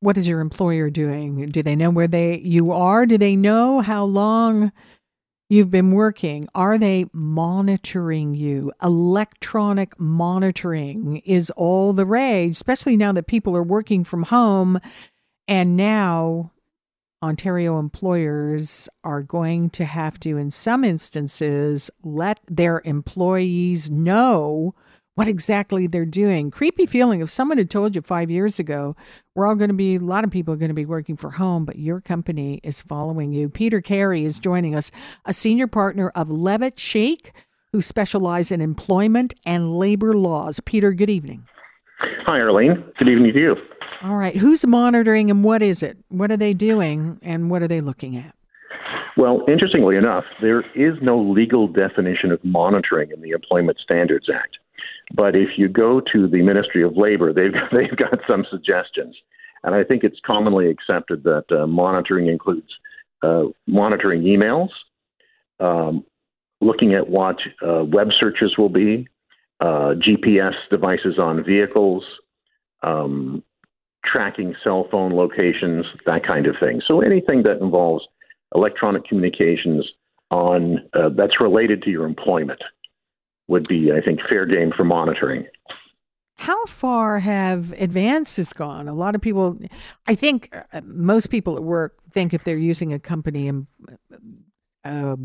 what is your employer doing? Do they know where they you are? Do they know how long you've been working? Are they monitoring you? Electronic monitoring is all the rage, especially now that people are working from home and now Ontario employers are going to have to, in some instances, let their employees know what exactly they're doing. Creepy feeling if someone had told you five years ago, we're all going to be, a lot of people are going to be working for home, but your company is following you. Peter Carey is joining us, a senior partner of Levitt Sheikh, who specialize in employment and labor laws. Peter, good evening. Hi, Arlene. Good evening to you. All right. Who's monitoring and what is it? What are they doing and what are they looking at? Well, interestingly enough, there is no legal definition of monitoring in the Employment Standards Act. But if you go to the Ministry of Labor, they've they've got some suggestions, and I think it's commonly accepted that uh, monitoring includes uh, monitoring emails, um, looking at what uh, web searches will be, uh, GPS devices on vehicles, um, tracking cell phone locations, that kind of thing. So anything that involves electronic communications on uh, that's related to your employment would be, I think, fair game for monitoring. How far have advances gone? A lot of people, I think uh, most people at work think if they're using a company and a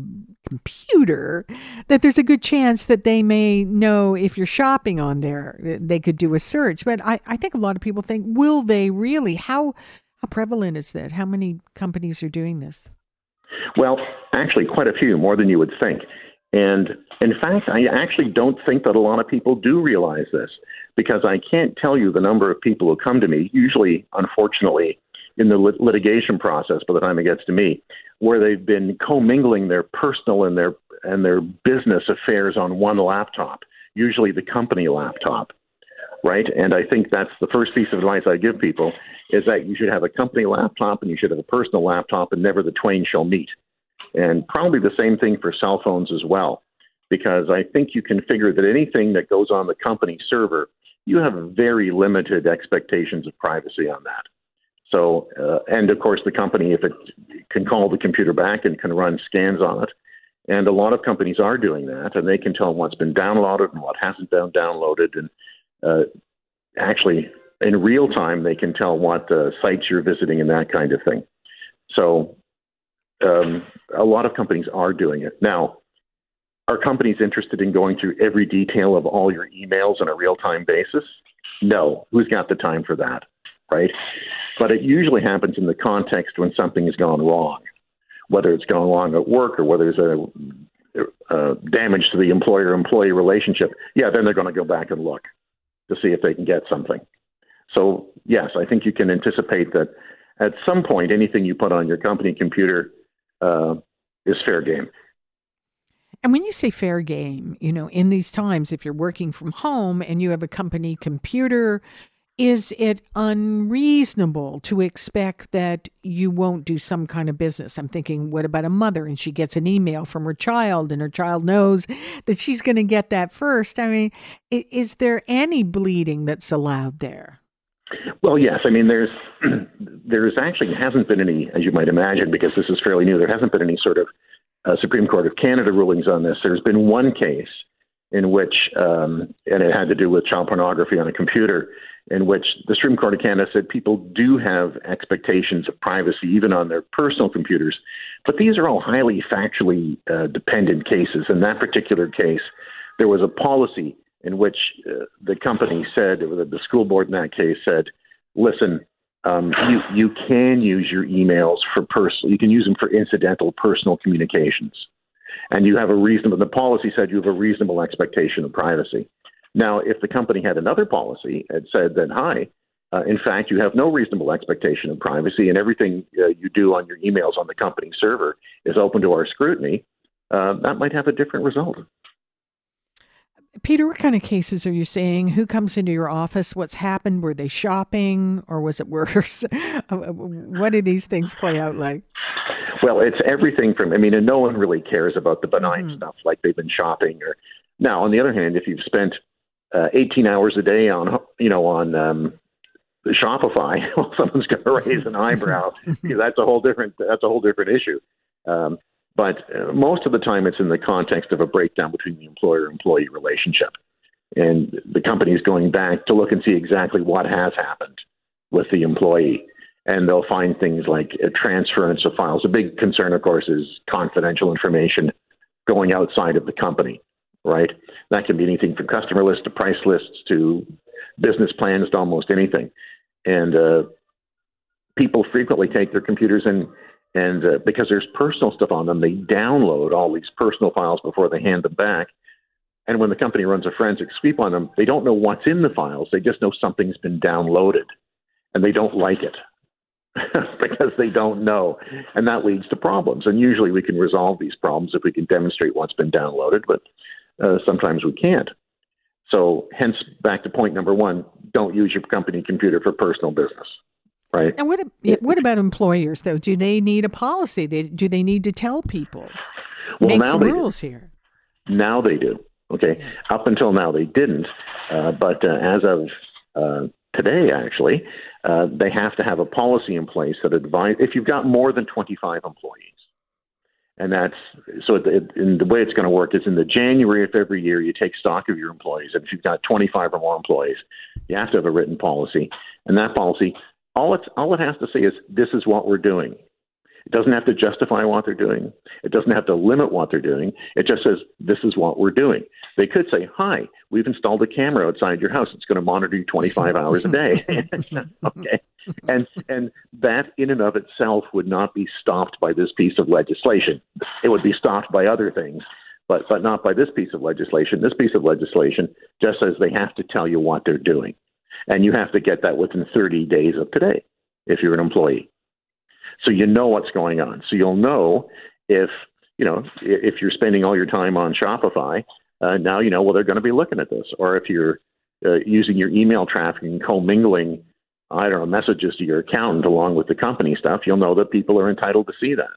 computer that there's a good chance that they may know if you're shopping on there they could do a search. But i, I think a lot of people think will they really? How how prevalent is that? How many companies are doing this? Well actually quite a few more than you would think. And in fact, I actually don't think that a lot of people do realize this because I can't tell you the number of people who come to me, usually, unfortunately, in the lit- litigation process by the time it gets to me, where they've been commingling their personal and their and their business affairs on one laptop, usually the company laptop, right? And I think that's the first piece of advice I give people is that you should have a company laptop and you should have a personal laptop, and never the twain shall meet. And probably the same thing for cell phones as well, because I think you can figure that anything that goes on the company server, you have very limited expectations of privacy on that. So, uh, and of course, the company, if it can call the computer back and can run scans on it, and a lot of companies are doing that, and they can tell what's been downloaded and what hasn't been downloaded, and uh, actually, in real time, they can tell what uh, sites you're visiting and that kind of thing. So, um, a lot of companies are doing it. Now, are companies interested in going through every detail of all your emails on a real time basis? No. Who's got the time for that? Right? But it usually happens in the context when something has gone wrong, whether it's gone wrong at work or whether there's a, a damage to the employer employee relationship. Yeah, then they're going to go back and look to see if they can get something. So, yes, I think you can anticipate that at some point, anything you put on your company computer uh, is fair game. And when you say fair game, you know, in these times, if you're working from home and you have a company computer, is it unreasonable to expect that you won't do some kind of business? I'm thinking, what about a mother and she gets an email from her child and her child knows that she's going to get that first? I mean, is there any bleeding that's allowed there? Well, yes. I mean, there's there's actually hasn't been any, as you might imagine, because this is fairly new. There hasn't been any sort of uh, Supreme Court of Canada rulings on this. There's been one case in which, um, and it had to do with child pornography on a computer, in which the Supreme Court of Canada said people do have expectations of privacy even on their personal computers, but these are all highly factually uh, dependent cases. In that particular case, there was a policy in which uh, the company said, or the, the school board in that case said, listen, um, you you can use your emails for personal. You can use them for incidental personal communications, and you have a reasonable. The policy said you have a reasonable expectation of privacy. Now, if the company had another policy and said that, hi, uh, in fact, you have no reasonable expectation of privacy, and everything uh, you do on your emails on the company server is open to our scrutiny, uh, that might have a different result. Peter, what kind of cases are you seeing? Who comes into your office? What's happened? Were they shopping or was it worse? what do these things play out like? Well, it's everything from, I mean, and no one really cares about the benign mm-hmm. stuff like they've been shopping or. Now, on the other hand, if you've spent uh, 18 hours a day on, you know, on um, Shopify, well, someone's going to raise an eyebrow because that's a whole different that's a whole different issue. Um, but uh, most of the time, it's in the context of a breakdown between the employer-employee relationship, and the company is going back to look and see exactly what has happened with the employee, and they'll find things like a transference of files. A big concern, of course, is confidential information going outside of the company. Right? That can be anything from customer lists to price lists to business plans to almost anything and uh, people frequently take their computers and and uh, because there's personal stuff on them, they download all these personal files before they hand them back. And when the company runs a forensic sweep on them, they don't know what's in the files. They just know something's been downloaded, and they don't like it because they don't know, and that leads to problems. And usually, we can resolve these problems if we can demonstrate what's been downloaded, but uh, sometimes we can't. So, hence, back to point number one: don't use your company computer for personal business. Right. And what what about employers though? Do they need a policy? They, do they need to tell people? Well, Make now some rules do. here. Now they do. Okay. Yeah. Up until now they didn't, uh, but uh, as of uh, today, actually, uh, they have to have a policy in place that advise if you've got more than 25 employees. And that's so. It, it, and the way it's going to work is in the January of every year, you take stock of your employees, and if you've got 25 or more employees, you have to have a written policy, and that policy, all it all it has to say is this is what we're doing. It doesn't have to justify what they're doing. It doesn't have to limit what they're doing. It just says this is what we're doing. They could say, "Hi, we've installed a camera outside your house. It's going to monitor you 25 hours a day." okay, and and that in and of itself would not be stopped by this piece of legislation. It would be stopped by other things, but but not by this piece of legislation. This piece of legislation just says they have to tell you what they're doing, and you have to get that within 30 days of today if you're an employee. So you know what's going on. So you'll know if you know if you're spending all your time on Shopify. Uh, now you know well they're going to be looking at this, or if you're uh, using your email traffic and commingling I don't know, messages to your accountant along with the company stuff, you'll know that people are entitled to see that.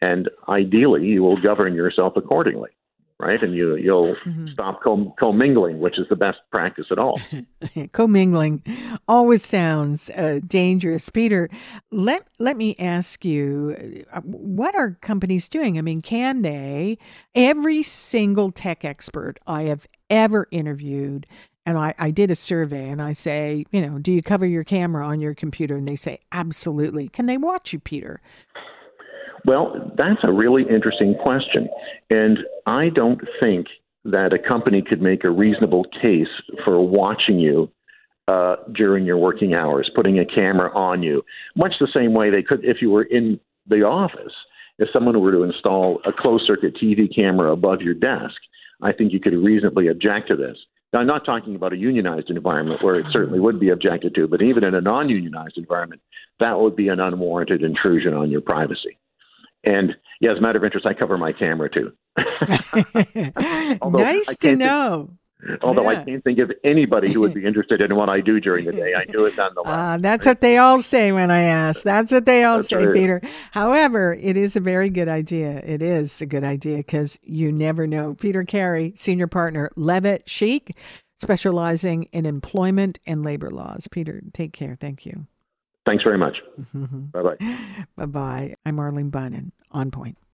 And ideally, you will govern yourself accordingly, right? And you, you'll mm-hmm. stop com- commingling, which is the best practice at all. commingling always sounds uh, dangerous. Peter, let, let me ask you uh, what are companies doing? I mean, can they? Every single tech expert I have ever interviewed and I, I did a survey and I say, you know, do you cover your camera on your computer? And they say, absolutely. Can they watch you, Peter? Well, that's a really interesting question. And I don't think that a company could make a reasonable case for watching you uh, during your working hours, putting a camera on you, much the same way they could if you were in the office. If someone were to install a closed circuit TV camera above your desk, I think you could reasonably object to this. Now, I'm not talking about a unionized environment where it certainly would be objected to, but even in a non unionized environment, that would be an unwarranted intrusion on your privacy. And yeah, as a matter of interest, I cover my camera too. nice to know. Think, although yeah. I can't think of anybody who would be interested in what I do during the day, I do it nonetheless. Uh, that's right? what they all say when I ask. That's what they all that's say, Peter. However, it is a very good idea. It is a good idea because you never know. Peter Carey, senior partner, Levitt Sheikh, specializing in employment and labor laws. Peter, take care. Thank you. Thanks very much. Bye bye. Bye bye. I'm Arlene Bynon, On Point.